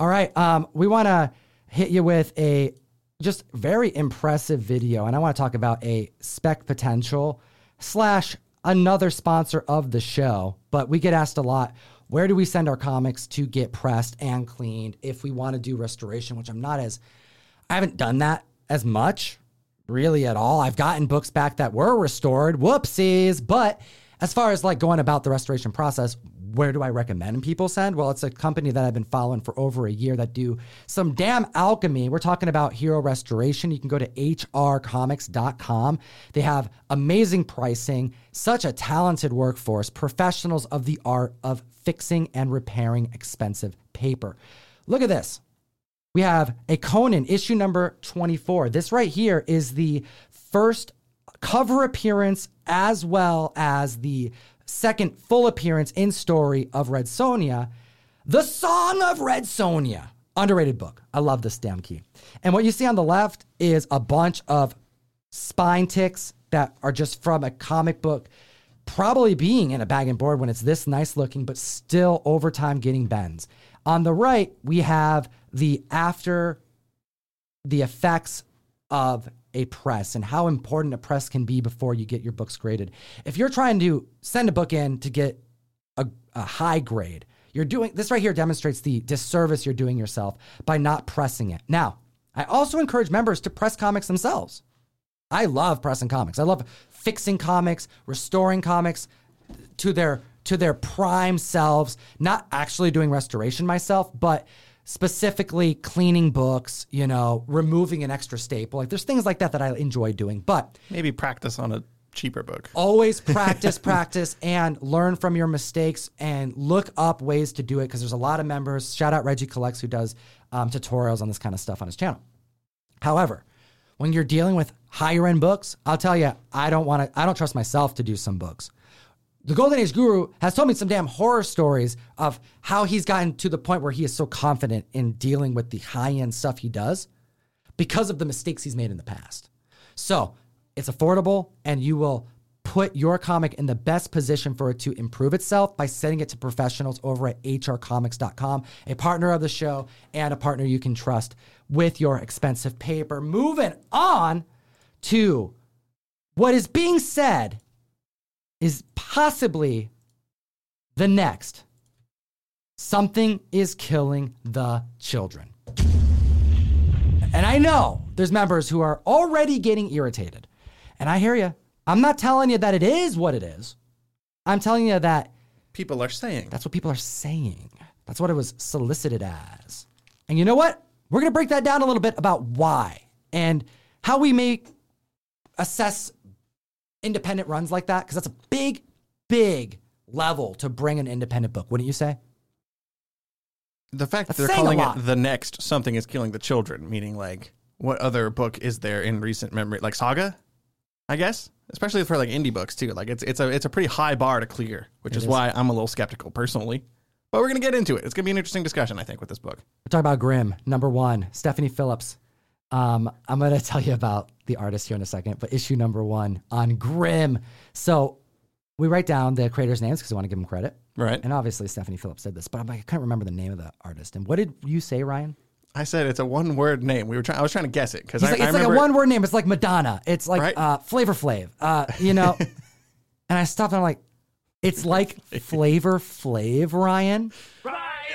All right. Um, we want to hit you with a just very impressive video, and I want to talk about a spec potential slash another sponsor of the show. But we get asked a lot. Where do we send our comics to get pressed and cleaned if we want to do restoration? Which I'm not as, I haven't done that as much really at all. I've gotten books back that were restored. Whoopsies. But as far as like going about the restoration process, where do I recommend people send? Well, it's a company that I've been following for over a year that do some damn alchemy. We're talking about Hero Restoration. You can go to hrcomics.com. They have amazing pricing, such a talented workforce, professionals of the art of fixing and repairing expensive paper. Look at this. We have a Conan issue number 24. This right here is the first cover appearance as well as the second full appearance in story of Red Sonja, The Song of Red Sonja. Underrated book. I love this damn key. And what you see on the left is a bunch of spine ticks that are just from a comic book, probably being in a bag and board when it's this nice looking, but still over time getting bends. On the right, we have the after the effects of a press and how important a press can be before you get your books graded. If you're trying to send a book in to get a, a high grade, you're doing this right here demonstrates the disservice you're doing yourself by not pressing it. Now, I also encourage members to press comics themselves. I love pressing comics. I love fixing comics, restoring comics to their to their prime selves, not actually doing restoration myself, but specifically cleaning books, you know, removing an extra staple. Like there's things like that that I enjoy doing, but maybe practice on a cheaper book. Always practice, practice, and learn from your mistakes and look up ways to do it because there's a lot of members. Shout out Reggie Collects who does um, tutorials on this kind of stuff on his channel. However, when you're dealing with higher end books, I'll tell you, I don't want to, I don't trust myself to do some books the Golden Age Guru has told me some damn horror stories of how he's gotten to the point where he is so confident in dealing with the high end stuff he does because of the mistakes he's made in the past. So it's affordable and you will put your comic in the best position for it to improve itself by sending it to professionals over at hrcomics.com, a partner of the show and a partner you can trust with your expensive paper. Moving on to what is being said is possibly the next. Something is killing the children. And I know there's members who are already getting irritated. And I hear you. I'm not telling you that it is what it is. I'm telling you that people are saying. That's what people are saying. That's what it was solicited as. And you know what? We're going to break that down a little bit about why and how we may assess independent runs like that because that's a big, big level to bring an independent book, wouldn't you say? The fact that they're calling it the next something is killing the children, meaning like what other book is there in recent memory, like Saga, I guess, especially for like indie books too. Like it's it's a it's a pretty high bar to clear, which is, is why I'm a little skeptical personally. But we're gonna get into it. It's gonna be an interesting discussion, I think, with this book. We're talking about Grimm, number one, Stephanie Phillips. Um, I'm going to tell you about the artist here in a second, but issue number one on Grimm. So we write down the creators' names because we want to give them credit. Right. And obviously Stephanie Phillips said this, but I'm like, I couldn't remember the name of the artist. And what did you say, Ryan? I said it's a one word name. We were trying. I was trying to guess it because like, it's I like a one word name. It's like Madonna. It's like right? uh, Flavor Flav. Uh, you know. and I stopped and I'm like, it's like Flavor Flav, Ryan.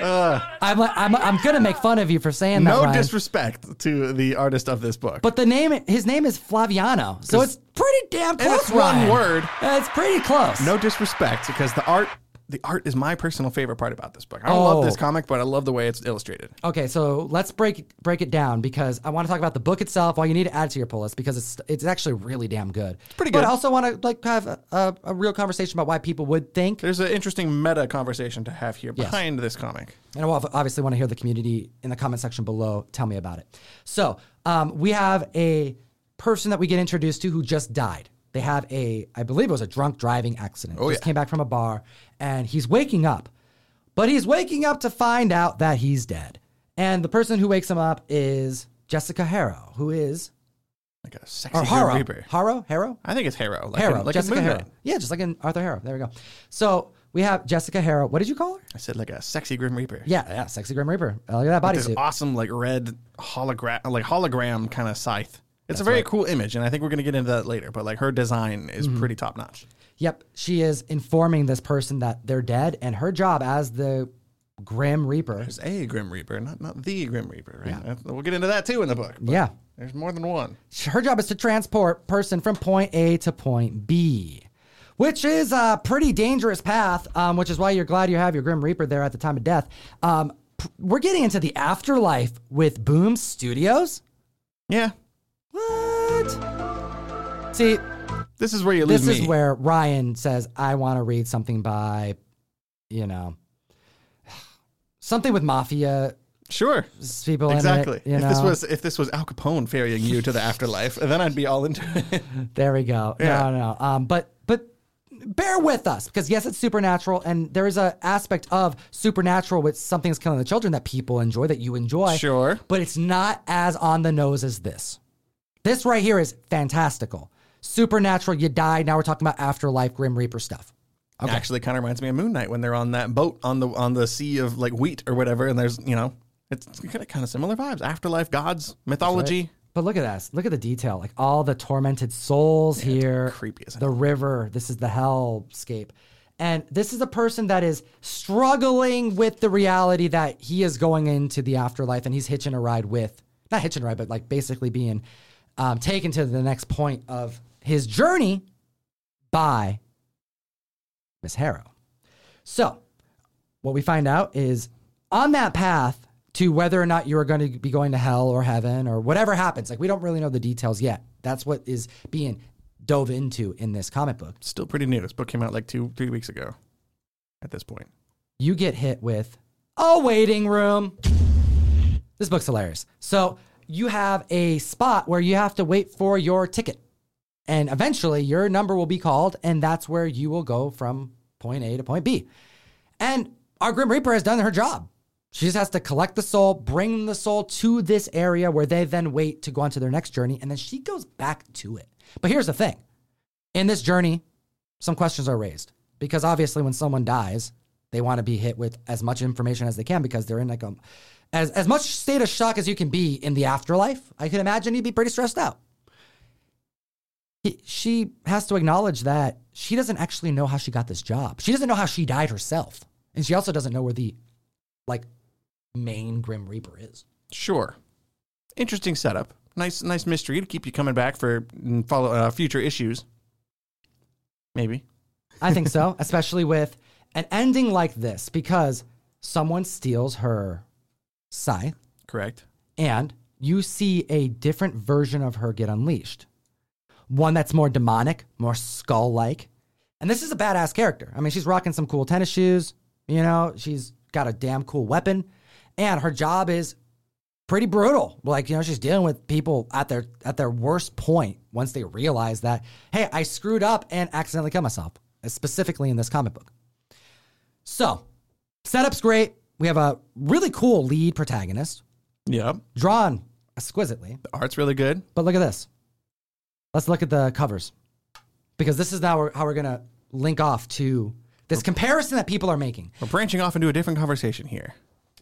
Uh, I'm, I'm, I'm gonna make fun of you for saying that. No Ryan. disrespect to the artist of this book, but the name, his name is Flaviano, so it's pretty damn close. It's one word. It's pretty close. No disrespect, because the art the art is my personal favorite part about this book. I don't love this oh. comic, but I love the way it's illustrated. Okay, so let's break break it down because I want to talk about the book itself. Why you need to add to your pull list because it's it's actually really damn good. It's pretty good. But I also want to like have a, a, a real conversation about why people would think. There's an interesting meta conversation to have here Yes. behind this comic. And I obviously want to hear the community in the comment section below tell me about it. So um, we have a person that we get introduced to who just died. They have a, I believe it was a drunk driving accident. Oh, Just yeah. came back from a bar and he's waking up. But he's waking up to find out that he's dead. And the person who wakes him up is Jessica Harrow, who is like a sexy or Harrow. Harrow? Harrow? I think it's Harrow. Like Harrow. In, like Jessica Harrow. Yeah, just like in Arthur Harrow. There we go. So we have Jessica Harrow. What did you call her? I said like a sexy Grim Reaper. Yeah, yeah, sexy Grim Reaper. Look at that bodysuit. awesome like red hologram, like hologram kind of scythe. It's That's a very right. cool image, and I think we're going to get into that later. But like her design is mm-hmm. pretty top notch. Yep, she is informing this person that they're dead, and her job as the Grim Reaper. There's a Grim Reaper, not not the Grim Reaper. Right? Yeah. We'll get into that too in the book. Yeah, there's more than one. Her job is to transport person from point A to point B which is a pretty dangerous path, um, which is why you're glad you have your Grim Reaper there at the time of death. Um, we're getting into the afterlife with Boom Studios. Yeah. What? See, this is where you lose This is where Ryan says, "I want to read something by, you know, something with mafia." Sure. People exactly. It, if know? this was if this was Al Capone ferrying you to the afterlife, then I'd be all into it. there we go. Yeah. No, no. Um, but but bear with us because yes, it's supernatural, and there is a aspect of supernatural with something that's killing the children that people enjoy, that you enjoy. Sure. But it's not as on the nose as this. This right here is fantastical. Supernatural, you die. Now we're talking about afterlife, Grim Reaper stuff. Okay. Actually, kind of reminds me of Moon Knight when they're on that boat on the on the sea of like wheat or whatever, and there's you know it's kind of kind of similar vibes. Afterlife, gods, mythology. Right. But look at this. Look at the detail. Like all the tormented souls yeah, here. Creepy as The river. This is the hellscape. And this is a person that is struggling with the reality that he is going into the afterlife and he's hitching a ride with, not hitching a ride, but like basically being um, taken to the next point of his journey by Miss Harrow. So, what we find out is on that path to whether or not you are going to be going to hell or heaven or whatever happens, like we don't really know the details yet. That's what is being dove into in this comic book. Still pretty new. This book came out like two, three weeks ago at this point. You get hit with a waiting room. This book's hilarious. So, you have a spot where you have to wait for your ticket. And eventually your number will be called, and that's where you will go from point A to point B. And our Grim Reaper has done her job. She just has to collect the soul, bring the soul to this area where they then wait to go on to their next journey, and then she goes back to it. But here's the thing in this journey, some questions are raised because obviously, when someone dies, they want to be hit with as much information as they can because they're in like a as as much state of shock as you can be in the afterlife. I can imagine you'd be pretty stressed out. He, she has to acknowledge that she doesn't actually know how she got this job. She doesn't know how she died herself, and she also doesn't know where the like main Grim Reaper is. Sure, interesting setup. Nice, nice mystery to keep you coming back for mm, follow uh, future issues. Maybe. I think so, especially with an ending like this, because someone steals her scythe. Correct. And you see a different version of her get unleashed. One that's more demonic, more skull like. And this is a badass character. I mean, she's rocking some cool tennis shoes. You know, she's got a damn cool weapon. And her job is pretty brutal. Like, you know, she's dealing with people at their at their worst point once they realize that, hey, I screwed up and accidentally killed myself, specifically in this comic book. So, setup's great. We have a really cool lead protagonist. Yep. Drawn exquisitely. The art's really good. But look at this. Let's look at the covers. Because this is now how we're going to link off to this comparison that people are making. We're branching off into a different conversation here.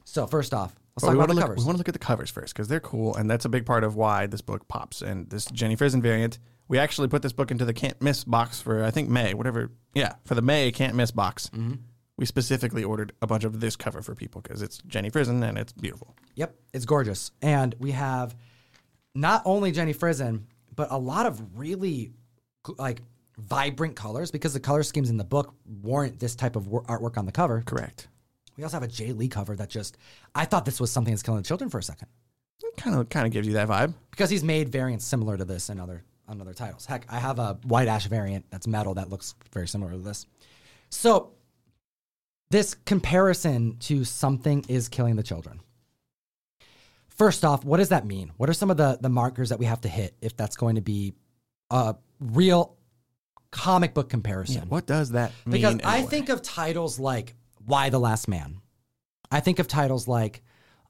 So, first off, let's well, talk about the look, covers. We want to look at the covers first because they're cool. And that's a big part of why this book pops. And this Jenny Frison variant, we actually put this book into the can't miss box for, I think, May, whatever. Yeah, for the May can't miss box. Mm-hmm we specifically ordered a bunch of this cover for people because it's Jenny Frison and it's beautiful. Yep, it's gorgeous. And we have not only Jenny Frison, but a lot of really like vibrant colors because the color schemes in the book warrant this type of artwork on the cover. Correct. We also have a Jae Lee cover that just I thought this was something that's killing the children for a second. Kind of kind of gives you that vibe because he's made variants similar to this in other on other titles. Heck, I have a white ash variant that's metal that looks very similar to this. So this comparison to something is killing the children. First off, what does that mean? What are some of the, the markers that we have to hit if that's going to be a real comic book comparison? Yeah, what does that mean? Because anyway? I think of titles like Y the Last Man. I think of titles like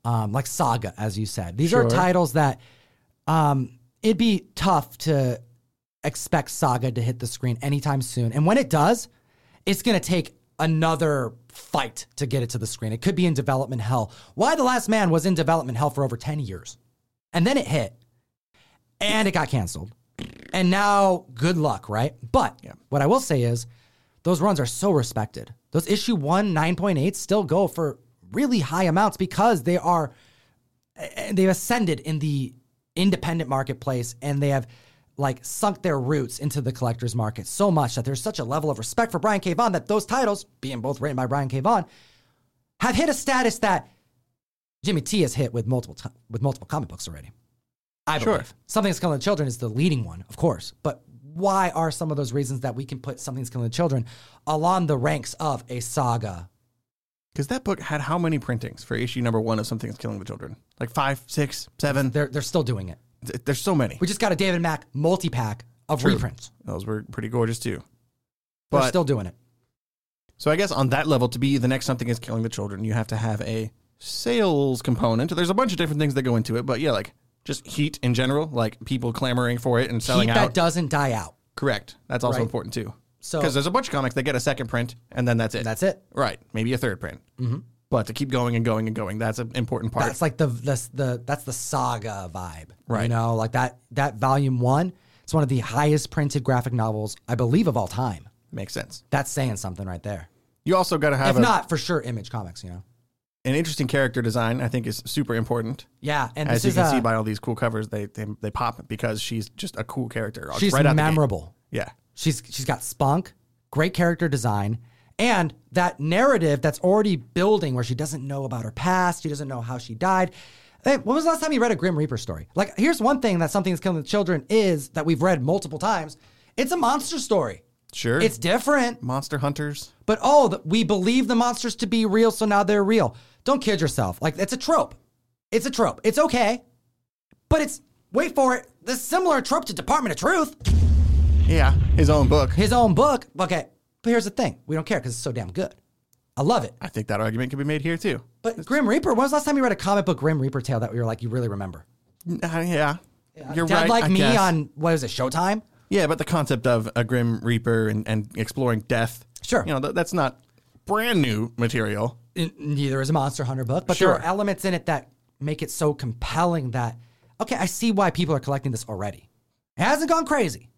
um, like Saga, as you said. These sure. are titles that um, it'd be tough to expect Saga to hit the screen anytime soon. And when it does, it's going to take another fight to get it to the screen. It could be in development hell. Y the Last Man was in development hell for over 10 years. And then it hit and it got canceled. And now, good luck, right? But yeah. what I will say is, those runs are so respected. Those issue one 9.8 still go for really high amounts because they are, eh, eh, they've ascended in the independent marketplace and they have like sunk their roots into the collector's market so much that there's such a level of respect for Brian K. Vaughan that those titles, being both written by Brian K. Vaughan, have hit a status that Jimmy T has hit with multiple t- with multiple comic books already. I believe sure. Something That's Killing the Children is the leading one, of course. But why are some of those reasons that we can put Something That's Killing the Children along the ranks of a saga? Because that book had how many printings for issue number one of Something That's Killing the Children? Like five, six, seven? They're, they're still doing it. There's so many. We just got a David Mack multi pack of True. reprints. Those were pretty gorgeous too. But, They're still doing it. So I guess on that level, to be the next something is killing the children, you have to have a sales component. There's a bunch of different things that go into it, but yeah, like just heat in general, like people clamoring for it and selling heat out. that doesn't die out. Correct. That's also right. important too. So because there's a bunch of comics that get a second print and then that's it. That's it. Right. Maybe a third print. Mm-hmm. But to keep going and going and going, that's an important part. That's like the the, the that's the saga vibe, right? You know, like that that volume one. It's one of the highest printed graphic novels, I believe, of all time. Makes sense. That's saying something right there. You also got to have, if a, not for sure, Image Comics. You know, an interesting character design. I think is super important. Yeah, and as you can a, see by all these cool covers, they, they they pop because she's just a cool character. She's right memorable. Yeah, she's she's got spunk, great character design, and that narrative that's already building where she doesn't know about her past, she doesn't know how she died. Hey, when was the last time you read a Grim Reaper story? Like, here's one thing that something that's killing the children is that we've read multiple times. It's a monster story. Sure. It's different. Monster hunters. But oh, the, we believe the monsters to be real, so now they're real. Don't kid yourself. Like, it's a trope. It's a trope. It's okay. But it's, wait for it, the similar trope to Department of Truth. Yeah, his own book. His own book. Okay, but here's the thing we don't care because it's so damn good. I love it. I think that argument can be made here too. But it's, Grim Reaper, when was the last time you read a comic book Grim Reaper tale that you were like, you really remember? Uh, yeah. yeah. You're Dead right. Like I me guess. on, what is it, Showtime? Yeah, but the concept of a Grim Reaper and, and exploring death. Sure. You know, th- that's not brand new material. neither is a Monster Hunter book, but sure. there are elements in it that make it so compelling that, okay, I see why people are collecting this already. It hasn't gone crazy.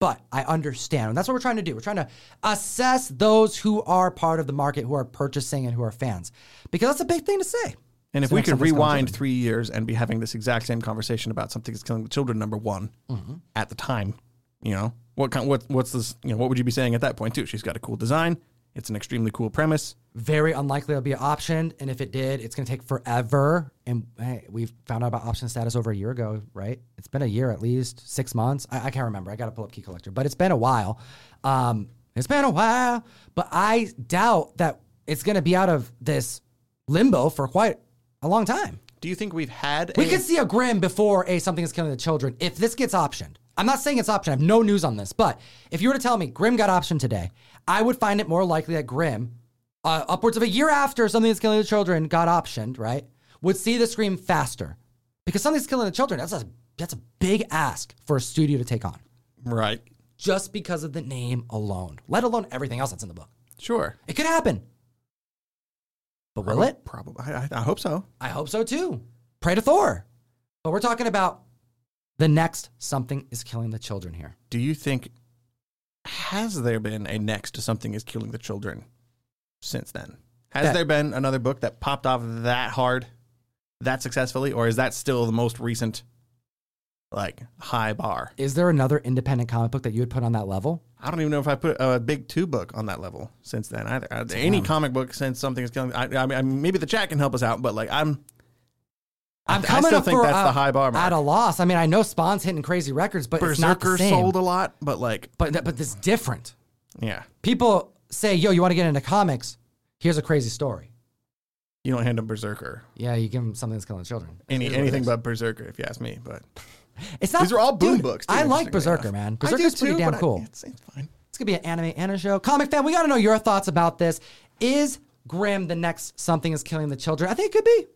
But I understand. And that's what we're trying to do. We're trying to assess those who are part of the market, who are purchasing and who are fans. Because that's a big thing to say. And if we could rewind three years and be having this exact same conversation about something that's killing the children, number one, mm-hmm. at the time, you know, what kind, what, what's this, you know, what would you be saying at that point too? She's got a cool design. It's an extremely cool premise. Very unlikely it'll be optioned, and if it did, it's going to take forever. And hey, we found out about option status over a year ago, right? It's been a year at least, six months. I, I can't remember. I got to pull up Key Collector, but it's been a while. Um, it's been a while, but I doubt that it's going to be out of this limbo for quite a long time. Do you think we've had? We a- could see a Grim before a something is killing the children if this gets optioned. I'm not saying it's option. I have no news on this, but if you were to tell me Grim got optioned today, I would find it more likely that Grim, uh, upwards of a year after something that's killing the children got optioned, right, would see the screen faster because something's killing the children. That's a that's a big ask for a studio to take on, right? Just because of the name alone, let alone everything else that's in the book. Sure, it could happen, but will it? Probably. I, I hope so. I hope so too. Pray to Thor. But we're talking about the next something is killing the children here. Do you think has there been a next to something is killing the children since then? Has that, there been another book that popped off that hard, that successfully, or is that still the most recent, like high bar? Is there another independent comic book that you would put on that level? I don't even know if I put a big two book on that level since then either. Damn. Any comic book since something is killing, I, I mean, maybe the chat can help us out, but like I'm I'm coming I still up think for, that's uh, the high bar mark. at a loss. I mean, I know Spawn's hitting crazy records, but BRZRKR it's not the same. sold a lot, but like, but but this different. Yeah, people say, "Yo, you want to get into comics? Here's a crazy story." You don't hand them BRZRKR. Yeah, you give them something that's killing children. Any anything but BRZRKR, if you ask me. But it's not. These are all boom dude, books. Too, I like BRZRKR, man. BRZRKR's pretty damn cool. I, it's, it's fine. It's gonna be an anime and a show. Comic fan, we got to know your thoughts about this. Is Grim the next something is killing the children? I think it could be.